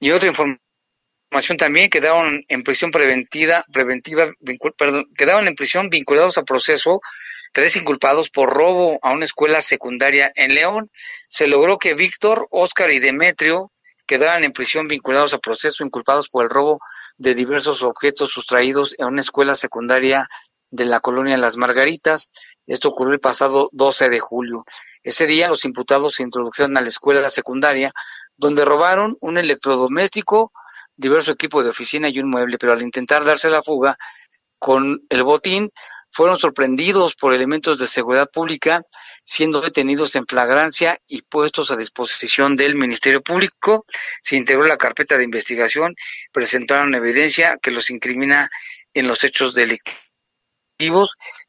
Y otra información también quedaron en prisión preventiva, preventiva perdón, quedaron en prisión vinculados a proceso tres inculpados por robo a una escuela secundaria en León. Se logró que Víctor, Óscar y Demetrio quedaran en prisión vinculados a proceso inculpados por el robo de diversos objetos sustraídos en una escuela secundaria de la colonia Las Margaritas. Esto ocurrió el pasado 12 de julio. Ese día los imputados se introdujeron a la escuela secundaria donde robaron un electrodoméstico, diverso equipo de oficina y un mueble, pero al intentar darse la fuga con el botín, fueron sorprendidos por elementos de seguridad pública, siendo detenidos en flagrancia y puestos a disposición del Ministerio Público. Se integró la carpeta de investigación, presentaron evidencia que los incrimina en los hechos delictivos,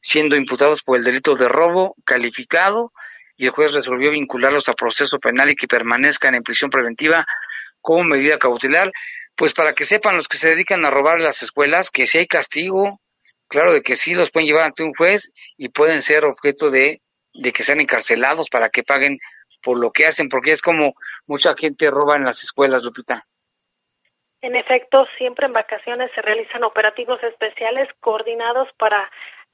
siendo imputados por el delito de robo calificado, y el juez resolvió vincularlos a proceso penal y que permanezcan en prisión preventiva como medida cautelar, pues para que sepan los que se dedican a robar las escuelas que si hay castigo, claro de que sí los pueden llevar ante un juez y pueden ser objeto de, de que sean encarcelados para que paguen por lo que hacen, porque es como mucha gente roba en las escuelas, Lupita. En efecto, siempre en vacaciones se realizan operativos especiales coordinados para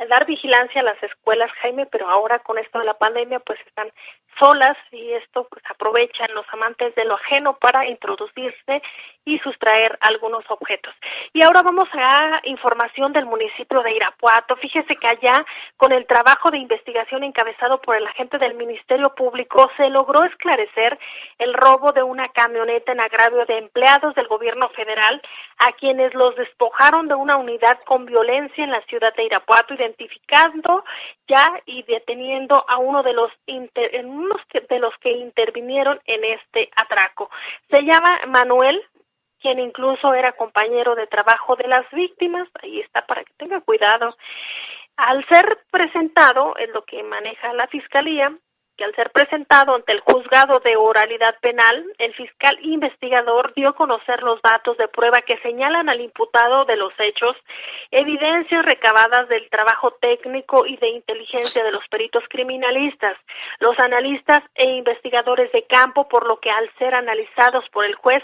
dar vigilancia a las escuelas, Jaime, pero ahora con esto de la pandemia pues están solas y esto pues aprovechan los amantes de lo ajeno para introducirse y sustraer algunos objetos. Y ahora vamos a información del municipio de Irapuato. Fíjese que allá, con el trabajo de investigación encabezado por el agente del Ministerio Público, se logró esclarecer el robo de una camioneta en agravio de empleados del gobierno federal a quienes los despojaron de una unidad con violencia en la ciudad de Irapuato, identificando ya y deteniendo a uno de los unos de los que intervinieron en este atraco. Se llama Manuel quien incluso era compañero de trabajo de las víctimas, ahí está para que tenga cuidado. Al ser presentado, en lo que maneja la Fiscalía, que al ser presentado ante el juzgado de oralidad penal, el fiscal investigador dio a conocer los datos de prueba que señalan al imputado de los hechos, evidencias recabadas del trabajo técnico y de inteligencia de los peritos criminalistas, los analistas e investigadores de campo, por lo que al ser analizados por el juez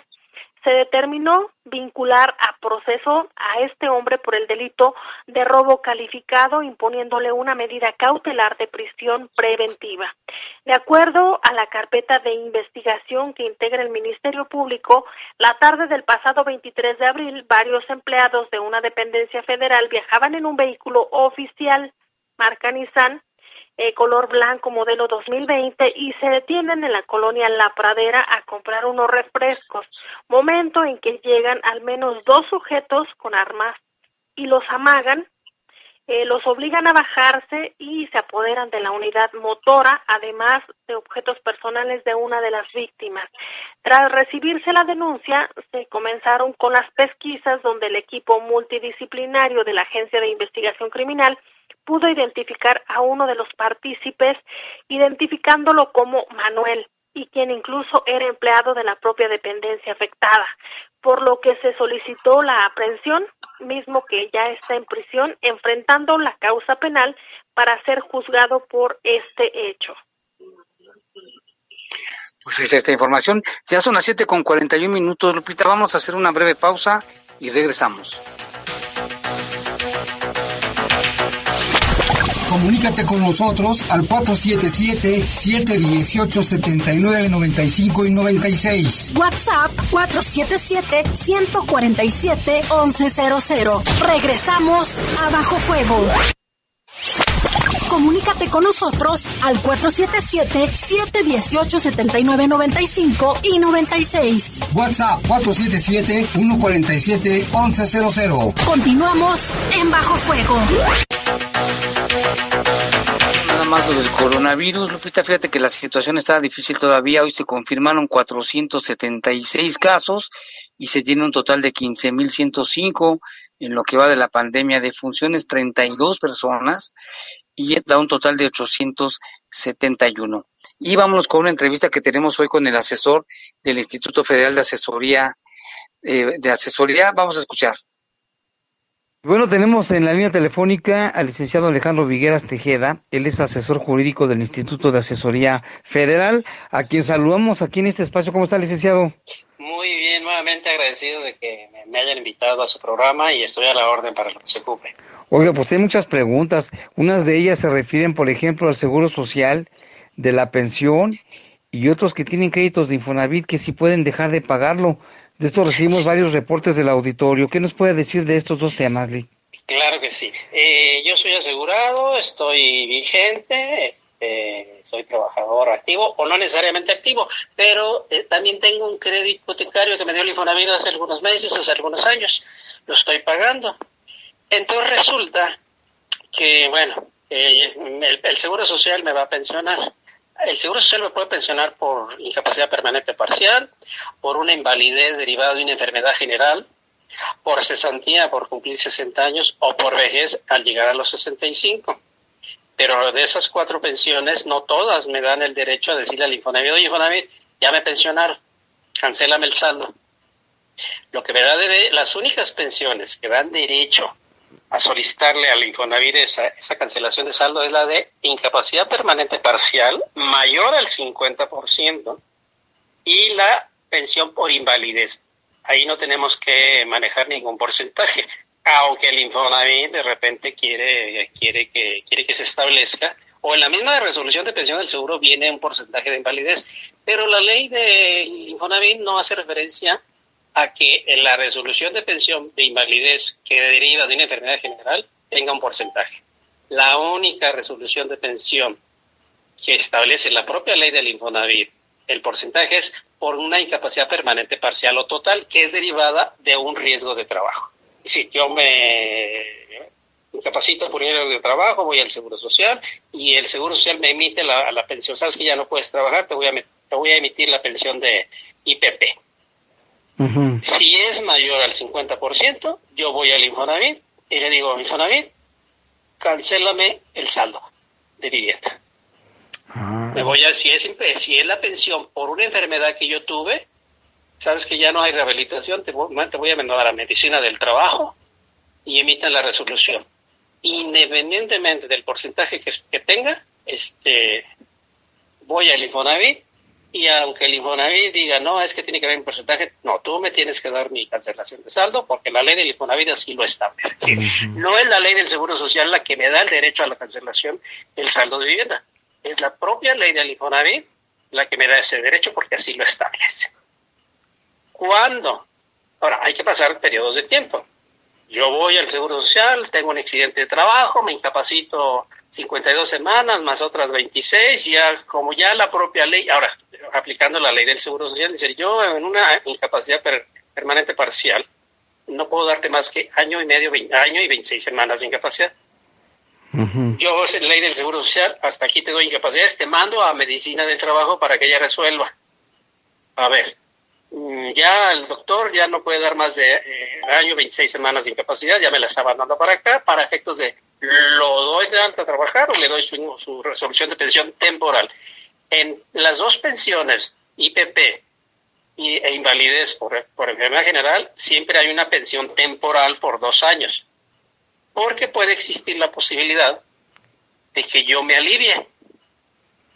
se determinó vincular a proceso a este hombre por el delito de robo calificado, imponiéndole una medida cautelar de prisión preventiva. De acuerdo a la carpeta de investigación que integra el Ministerio Público, la tarde del pasado 23 de abril, varios empleados de una dependencia federal viajaban en un vehículo oficial marca Nissan eh, color blanco modelo 2020 y se detienen en la colonia La Pradera a comprar unos refrescos, momento en que llegan al menos dos sujetos con armas y los amagan, eh, los obligan a bajarse y se apoderan de la unidad motora, además de objetos personales de una de las víctimas. Tras recibirse la denuncia, se comenzaron con las pesquisas donde el equipo multidisciplinario de la Agencia de Investigación Criminal pudo identificar a uno de los partícipes, identificándolo como Manuel, y quien incluso era empleado de la propia dependencia afectada, por lo que se solicitó la aprehensión, mismo que ya está en prisión, enfrentando la causa penal para ser juzgado por este hecho. Pues es esta información. Ya son las 7 con 41 minutos, Lupita. Vamos a hacer una breve pausa y regresamos. Comunícate con nosotros al 477-718-7995 y 96. WhatsApp 477-147-1100. Regresamos a Bajo Fuego. Comunícate con nosotros al 477-718-7995 y 96. WhatsApp 477-147-1100. Continuamos en Bajo Fuego más lo del coronavirus, Lupita, fíjate que la situación está difícil todavía. Hoy se confirmaron 476 casos y se tiene un total de 15.105 en lo que va de la pandemia de funciones, 32 personas y da un total de 871. Y vámonos con una entrevista que tenemos hoy con el asesor del Instituto Federal de Asesoría eh, de Asesoría. Vamos a escuchar. Bueno, tenemos en la línea telefónica al licenciado Alejandro Vigueras Tejeda, él es asesor jurídico del Instituto de Asesoría Federal, a quien saludamos aquí en este espacio. ¿Cómo está, licenciado? Muy bien, nuevamente agradecido de que me hayan invitado a su programa y estoy a la orden para lo que se ocupe. Oiga, pues hay muchas preguntas. Unas de ellas se refieren, por ejemplo, al seguro social, de la pensión y otros que tienen créditos de Infonavit que sí pueden dejar de pagarlo. De esto recibimos varios reportes del auditorio. ¿Qué nos puede decir de estos dos temas, Lee? Claro que sí. Eh, yo soy asegurado, estoy vigente, este, soy trabajador activo o no necesariamente activo, pero eh, también tengo un crédito hipotecario que me dio el Infonavit hace algunos meses, hace algunos años. Lo estoy pagando. Entonces resulta que, bueno, eh, el Seguro Social me va a pensionar el Seguro Social me puede pensionar por incapacidad permanente parcial, por una invalidez derivada de una enfermedad general, por cesantía por cumplir 60 años o por vejez al llegar a los 65. Pero de esas cuatro pensiones, no todas me dan el derecho a decirle al Infonavit, oye Infonavit, ya me pensionaron, cancélame el saldo. Lo que me da de, las únicas pensiones que dan derecho a solicitarle al Infonavit esa, esa cancelación de saldo es la de incapacidad permanente parcial mayor al 50% y la pensión por invalidez. Ahí no tenemos que manejar ningún porcentaje. aunque el Infonavit de repente quiere, quiere, que, quiere que se establezca, o en la misma resolución de pensión del seguro viene un porcentaje de invalidez, pero la ley del Infonavit no hace referencia a que la resolución de pensión de invalidez que deriva de una enfermedad general tenga un porcentaje. La única resolución de pensión que establece la propia ley del Infonavit, el porcentaje es por una incapacidad permanente parcial o total que es derivada de un riesgo de trabajo. Si yo me incapacito por riesgo de trabajo, voy al Seguro Social y el Seguro Social me emite la, la pensión. Sabes que ya no puedes trabajar, te voy a, te voy a emitir la pensión de IPP. Si es mayor al 50%, yo voy al Infonavit y le digo, Infonavit, cancélame el saldo de vivienda. Ah. Me voy a, si es, si es la pensión por una enfermedad que yo tuve, sabes que ya no hay rehabilitación, te voy, te voy a mandar a la medicina del trabajo y emitan la resolución. Independientemente del porcentaje que, que tenga, este, voy al Infonavit y aunque el Infonavit diga, no, es que tiene que haber un porcentaje, no, tú me tienes que dar mi cancelación de saldo porque la ley del Infonavit así lo establece. No es la ley del Seguro Social la que me da el derecho a la cancelación del saldo de vivienda. Es la propia ley del Infonavit la que me da ese derecho porque así lo establece. ¿Cuándo? Ahora, hay que pasar periodos de tiempo. Yo voy al Seguro Social, tengo un accidente de trabajo, me incapacito 52 semanas más otras 26, ya como ya la propia ley, ahora, aplicando la ley del Seguro Social, dice, yo en una incapacidad permanente parcial no puedo darte más que año y medio, año y 26 semanas de incapacidad. Yo, en ley del Seguro Social, hasta aquí te doy incapacidades, te mando a medicina del trabajo para que ella resuelva. A ver, mm, ya el doctor ya no puede dar más de eh, año, 26 semanas de incapacidad, ya me la está mandando para acá, para efectos de lo doy de alta a trabajar o le doy su, su resolución de pensión temporal. En las dos pensiones, IPP e invalidez por, enfermedad general, siempre hay una pensión temporal por dos años, porque puede existir la posibilidad de que yo me alivie.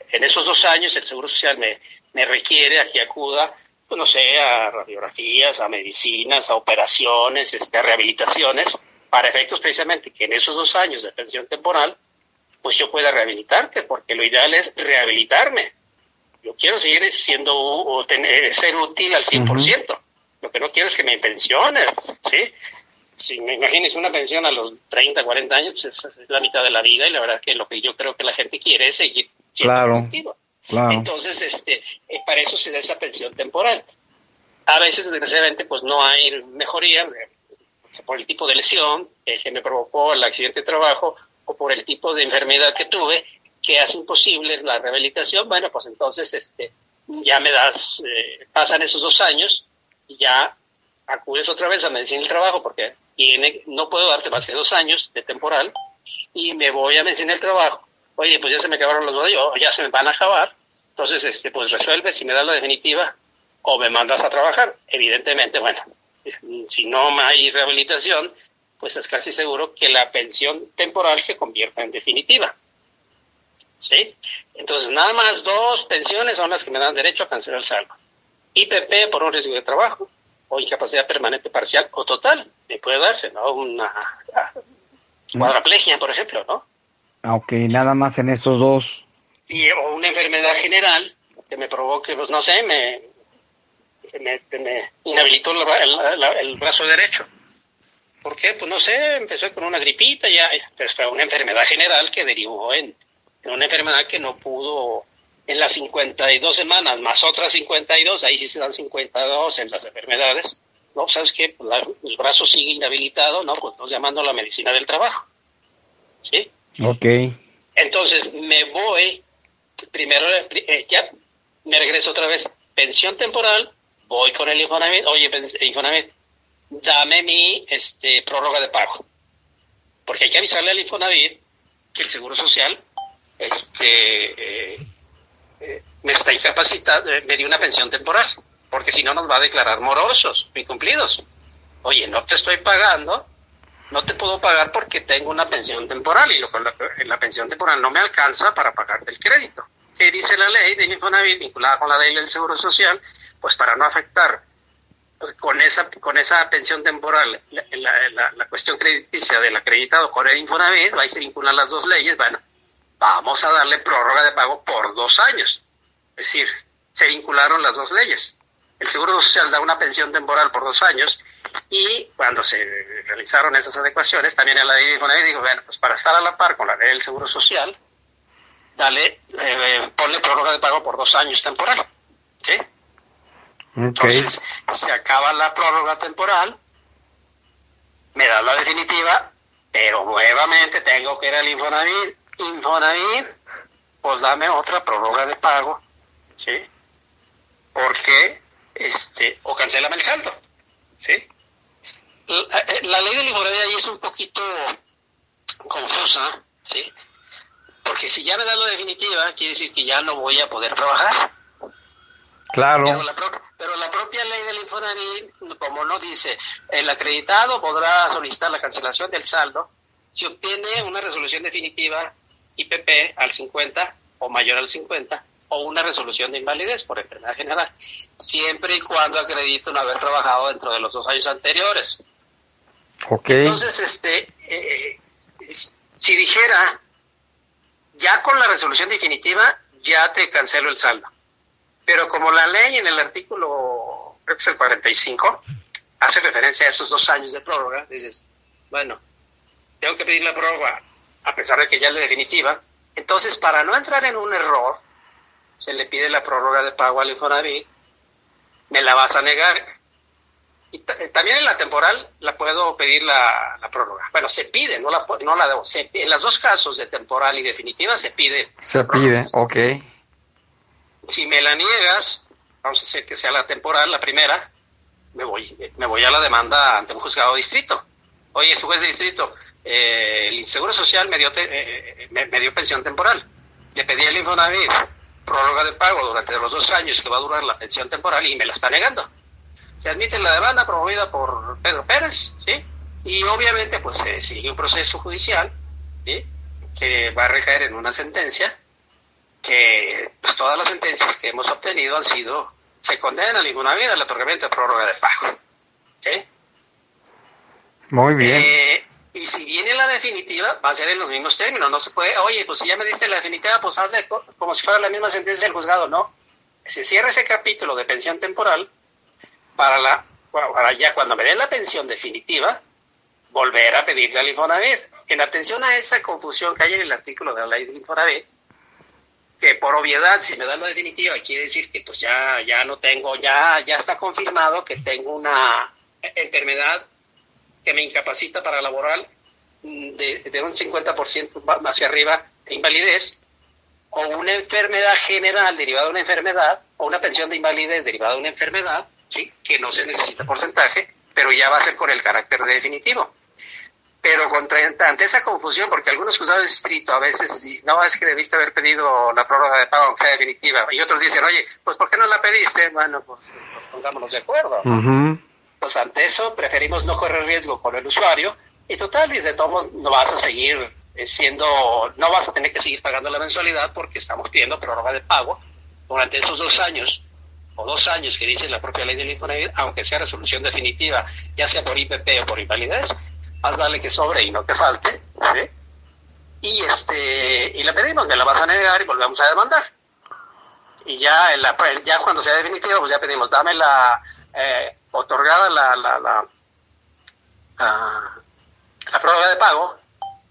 En esos dos años el Seguro Social me, me requiere a que acuda, pues, no sé, a radiografías, a medicinas, a operaciones, este, a rehabilitaciones, para efectos precisamente que en esos dos años de pensión temporal, pues yo pueda rehabilitarte, porque lo ideal es rehabilitarme. Yo quiero seguir siendo o tener, ser útil al 100%. Lo que no quiero es que me pensione, ¿sí? Si me imagines una pensión a los 30, 40 años, es, la mitad de la vida y la verdad que lo que yo creo que la gente quiere es seguir siendo claro, Claro. Entonces, este, eh, para eso se da esa pensión temporal. A veces, desgraciadamente, pues no hay mejoría, por el tipo de lesión que me provocó el accidente de trabajo o por el tipo de enfermedad que tuve que hace imposible la rehabilitación, bueno, pues entonces este, ya me das, eh, pasan esos dos años ya acudes otra vez a medicina del trabajo porque tiene, no puedo darte más que dos años de temporal y me voy a medicina del trabajo. Oye, pues ya se me acabaron los dos años, ya se me van a acabar. Entonces, este, pues resuelve si me das la definitiva o me mandas a trabajar. Evidentemente, bueno, si no hay rehabilitación, pues es casi seguro que la pensión temporal se convierta en definitiva. ¿Sí? Entonces, nada más dos pensiones son las que me dan derecho a cancelar el saldo. IPP por un riesgo de trabajo o incapacidad permanente parcial o total. Me puede darse, ¿no? Una cuadraplegia, por ejemplo, ¿no? Ah, ok, nada más en esos dos. Y, o una enfermedad general que me provoque, pues no sé, me, me, me inhabilitó el, brazo derecho. ¿Por qué? Pues no sé, empezó con una gripita, ya, pues fue una enfermedad general que derivó en, una enfermedad que no pudo en las 52 semanas, más otras 52, ahí sí se dan 52 en las enfermedades. No, ¿sabes qué? Pues el brazo sigue inhabilitado, ¿no? Pues estamos llamando a la medicina del trabajo. ¿Sí? Ok. Entonces me voy, primero eh, ya me regreso otra vez, pensión temporal, voy con el Infonavit, oye, Infonavit, dame mi este, prórroga de pago. Porque hay que avisarle al Infonavit que el Seguro Social este, eh, eh, me está incapacitado, eh, me dio una pensión temporal, porque si no nos va a declarar morosos, incumplidos. Oye, no te estoy pagando, no te puedo pagar porque tengo una pensión temporal y lo, la, la pensión temporal no me alcanza para pagarte el crédito. ¿Qué dice la ley de Infonavit vinculada con la ley del Seguro Social? pues para no afectar con esa con esa pensión temporal, la, la, cuestión crediticia del acreditado con el Infonavit, ahí se vinculan las dos leyes, bueno, vamos a darle prórroga de pago por dos años. Es decir, se vincularon las dos leyes. El Seguro Social da una pensión temporal por dos años y cuando se realizaron esas adecuaciones, también la ley de Infonavit dijo, bueno, pues para estar a la par con la ley del Seguro Social, dale, eh, ponle prórroga de pago por dos años temporal. ¿Sí? Entonces, se acaba la prórroga temporal, me da la definitiva, pero nuevamente tengo que ir al Infonavit. Infonavit, pues dame otra prórroga de pago, ¿sí? Porque, este, o cancélame el saldo, ¿sí? La, eh, la ley del Infonavit ahí es un poquito confusa, ¿sí? Porque si ya me da la definitiva, quiere decir que ya no voy a poder trabajar. Claro. Pero la, propia ley del Infonavit, como no dice, el acreditado podrá solicitar la cancelación del saldo si obtiene una resolución definitiva IPP al 50 o mayor al 50 o una resolución de invalidez por enfermedad general, siempre y cuando acredite no haber trabajado dentro de los dos años anteriores. Okay. Entonces, este, eh, si dijera, ya con la resolución definitiva, ya te cancelo el saldo. Pero como la ley en el artículo, creo que es el 45, hace referencia a esos dos años de prórroga, dices, bueno, tengo que pedir la prórroga a pesar de que ya es la definitiva. Entonces, para no entrar en un error, se le pide la prórroga de pago al Infonavit, me la vas a negar. Y también en la temporal la puedo pedir la, prórroga. Bueno, se pide, no la, no la debo. en los dos casos de temporal y definitiva se pide. Se pide, ok. Si me la niegas, vamos a decir que sea la temporal, la primera, me voy, me voy a la demanda ante un juzgado distrito. Oye, su juez de distrito, eh, el Seguro Social me dio, eh, me, dio pensión temporal. Le pedí al Infonavit prórroga de pago durante los dos años que va a durar la pensión temporal y me la está negando. Se admite la demanda promovida por Pedro Pérez, ¿sí? Y obviamente pues se sigue un proceso judicial, ¿sí? Que va a recaer en una sentencia que pues, todas las sentencias que hemos obtenido han sido, se condena a ninguna vida el otorgamiento de prórroga de pago. ¿sí? Muy bien. Eh, y si viene la definitiva, va a ser en los mismos términos. No se puede, oye, pues si ya me diste la definitiva, pues hazle como si fuera la misma sentencia del juzgado. No. Se cierra ese capítulo de pensión temporal para la para ya cuando me den la pensión definitiva, volver a pedirle al Infonavit. En atención a esa confusión que hay en el artículo de la ley de Infonavit, que por obviedad, si me dan la definitiva, quiere decir que pues ya, ya no tengo, ya, ya está confirmado que tengo una enfermedad que me incapacita para laboral de, de un 50% hacia arriba de invalidez, o una enfermedad general derivada de una enfermedad, o una pensión de invalidez derivada de una enfermedad, ¿sí? que no se necesita porcentaje, pero ya va a ser con el carácter definitivo pero contra, ante esa confusión, porque algunos juzgados de espíritu a veces no es que debiste haber pedido la prórroga de pago aunque sea definitiva, y otros dicen, oye, pues ¿por qué no la pediste? Bueno, pues, pues pongámonos de acuerdo. Pues ante eso preferimos no correr riesgo con el usuario, y total, y de todos no vas a seguir eh, siendo, no vas a tener que seguir pagando la mensualidad porque estamos pidiendo prórroga de pago durante esos dos años o dos años que dice la propia ley del Infonavit, aunque sea resolución definitiva, ya sea por IPP o por invalidez, más vale que sobre y no te falte, y este y le pedimos, me la vas a negar y volvemos a demandar. Y ya, en la, ya cuando sea definitivo, pues ya pedimos, dame la eh, otorgada la, la, la, la, prórroga de pago,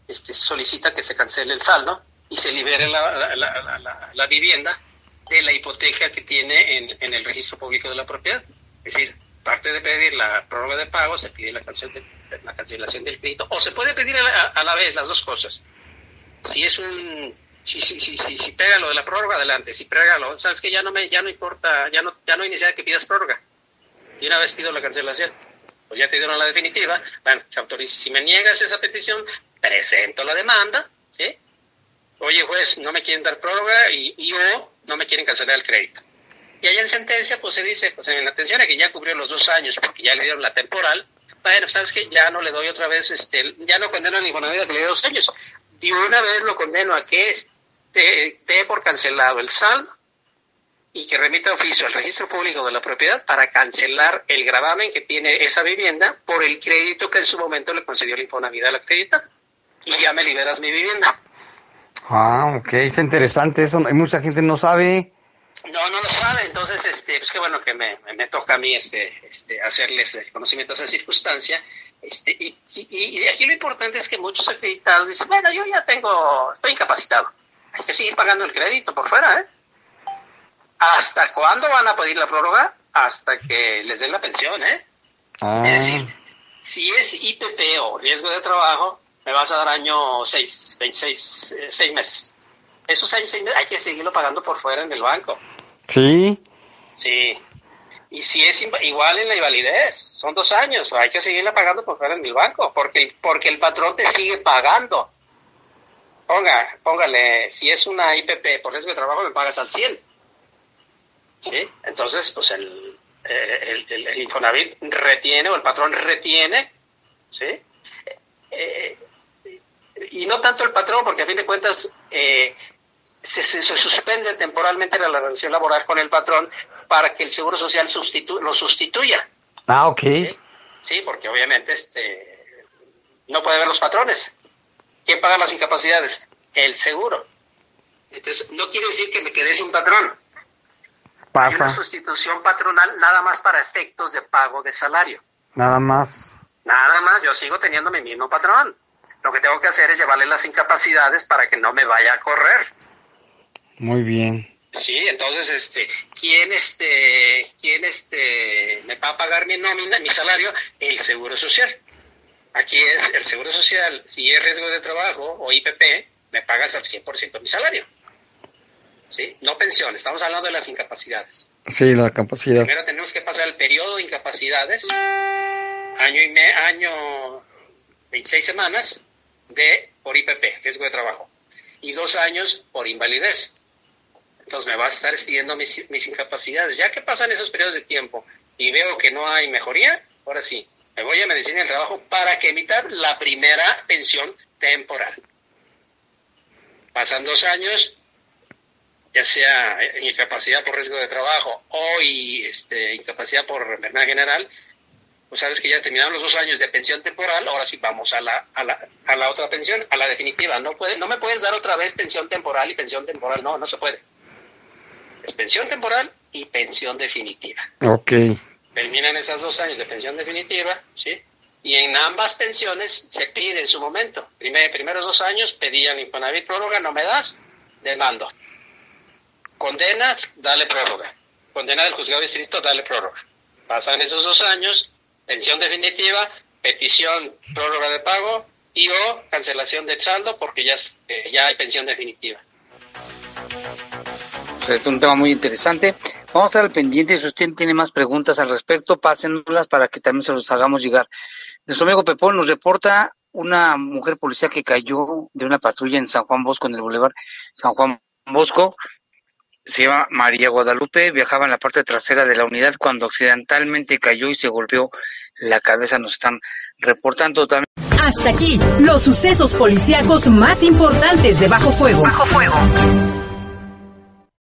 este, solicita que se cancele el saldo y se libere la, la, la, vivienda de la hipoteca que tiene en, en el registro público de la propiedad. Es decir, parte de pedir la prórroga de pago, se pide la, la cancelación del crédito, o se puede pedir a la, vez las dos cosas. Si es un, si, si, si, si, pega lo de la prórroga, adelante. Si pega lo, sabes que ya no me, ya no importa, ya no, ya no hay necesidad de que pidas prórroga. Y una vez pido la cancelación, pues ya te dieron la definitiva, bueno, se autoriza. Si me niegas esa petición, presento la demanda, ¿sí? Oye, juez, no me quieren dar prórroga y, y o no me quieren cancelar el crédito. Y allá en sentencia, pues se dice, pues en atención a que ya cubrió los dos años porque ya le dieron la temporal, bueno, sabes que ya no le doy otra vez, este, ya no condeno a vida que le dé dos años. Y una vez lo condeno a que esté, por cancelado el saldo y que remita oficio al registro público de la propiedad para cancelar el gravamen que tiene esa vivienda por el crédito que en su momento le concedió el Infonavit al acreditar. Y ya me liberas mi vivienda. Ah, ok, es interesante eso. Hay mucha gente no sabe. No, no lo sabe. Entonces, este, pues qué bueno que me, me toca a mí este, este, hacerles el conocimiento de esa circunstancia. Este, y, y, aquí lo importante es que muchos acreditados dicen, bueno, yo ya tengo, estoy incapacitado. Hay que seguir pagando el crédito por fuera, ¿eh? ¿Hasta cuándo van a pedir la prórroga? Hasta que les den la pensión, ¿eh? Ah. Es decir, si es IPP o riesgo de trabajo, me vas a dar año 6, 26, 6 meses. Esos años, hay que seguirlo pagando por fuera en el banco. Sí. Sí. Y si es igual en la invalidez, son dos años, hay que seguirla pagando por fuera en el banco, porque, porque el patrón te sigue pagando. Ponga, póngale, si es una IPP por riesgo de trabajo, me pagas al 100 ¿sí? Entonces, pues el, eh, el, Infonavit retiene o el patrón retiene, ¿sí? Eh, y no tanto el patrón, porque a fin de cuentas eh, se, se, suspende temporalmente la relación laboral con el patrón para que el Seguro Social sustitu lo sustituya. Ah, ok. ¿sí? porque obviamente este, no puede haber los patrones. ¿Quién paga las incapacidades? El seguro. Entonces, no quiere decir que me quede sin patrón. Pasa. una sustitución patronal nada más para efectos de pago de salario. Nada más. Nada más, yo sigo teniendo mi mismo patrón. Lo que tengo que hacer es llevarle las incapacidades para que no me vaya a correr. Muy bien. Sí, entonces, este, ¿quién, este, quién, este, me va a pagar mi nómina, mi salario? El Seguro Social. Aquí es el Seguro Social, si es riesgo de trabajo o IPP, me pagas al 100% mi salario. ¿sí? No pensión, estamos hablando de las incapacidades. Sí, la capacidad. Primero tenemos que pasar el periodo de incapacidades, año y me, año 26 semanas de por IPP, riesgo de trabajo, y dos años por invalidez. Entonces me vas a estar mis, mis incapacidades. Ya que pasan esos periodos de tiempo y veo que no hay mejoría, ahora sí, me voy a medicina del trabajo para que evitar la primera pensión temporal. Pasan dos años, ya sea incapacidad por riesgo de trabajo o este, incapacidad por enfermedad general, pues sabes que ya terminaron los dos años de pensión temporal, ahora sí vamos a la, a la, a la otra pensión, a la definitiva. No, puede, no me puedes dar otra vez pensión temporal y pensión temporal, no, no se puede. Es pensión temporal y pensión definitiva. Ok. Terminan esos dos años de pensión definitiva, ¿sí? Y en ambas pensiones se pide en su momento. Primer, primeros dos años pedían Infonavit prórroga, no me das, demando. Condenas, dale prórroga. Condena del juzgado distrito, dale prórroga. Pasan esos dos años, pensión definitiva, petición, prórroga de pago y o cancelación del saldo porque ya, eh, ya hay pensión definitiva. Pues este es un tema muy interesante. Vamos a estar al pendiente. Si usted tiene más preguntas al respecto, pásenlas para que también se los hagamos llegar. Nuestro amigo Pepón nos reporta una mujer policía que cayó de una patrulla en San Juan Bosco, en el Boulevard San Juan Bosco se llama María Guadalupe, viajaba en la parte trasera de la unidad cuando accidentalmente cayó y se golpeó la cabeza. Nos están reportando también. Hasta aquí, los sucesos policíacos más importantes de Bajo Fuego. Bajo Fuego.